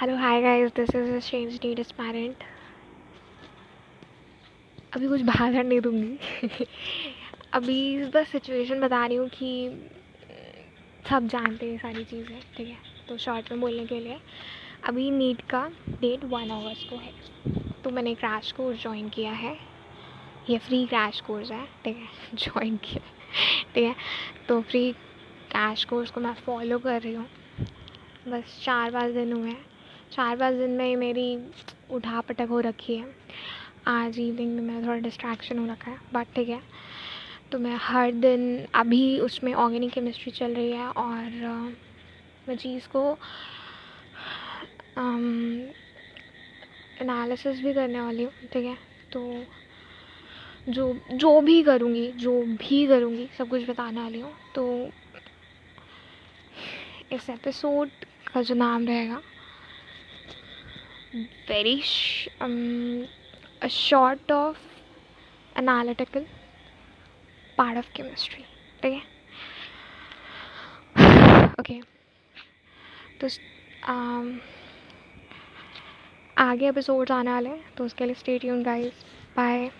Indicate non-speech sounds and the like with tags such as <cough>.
Hello hi guys this is change need is parent अभी कुछ भाषण नहीं दूँगी। <laughs> अभी बस सिचुएशन बता रही हूँ कि, सब जानते हैं सारी चीज़ें, ठीक है? तो शॉर्ट में बोलने के लिए, अभी नीट का डेट वन अगस्त को है। तो मैंने क्रैश कोर्स ज्वाइन किया है। ये फ्री क्रैश कोर्स है, ठीक है? <laughs> ज्वाइन किया, ठीक है? तो फ्री क्रैश कोर्स को मैं फॉलो कर रही हूँ। बस चार पाँच दिन हुए हैं। चार पाँच दिन में मेरी उठा पटक हो रखी है। आज इवनिंग में मेरा थोड़ा डिस्ट्रैक्शन हो रखा है बट ठीक है। तो मैं हर दिन अभी उसमें ऑर्गेनिक केमिस्ट्री चल रही है और मैं चीज़ को एनालिसिस भी करने वाली हूँ, ठीक है। तो जो जो भी करूँगी, जो भी करूँगी, सब कुछ बताने वाली हूँ। तो इस एपिसोड का जो नाम रहेगा very sh- um, a short of analytical part of chemistry okay okay तो um, आगे एपिसोड्स आने वाले हैं तो उसके लिए स्टेट यून गाइस बाय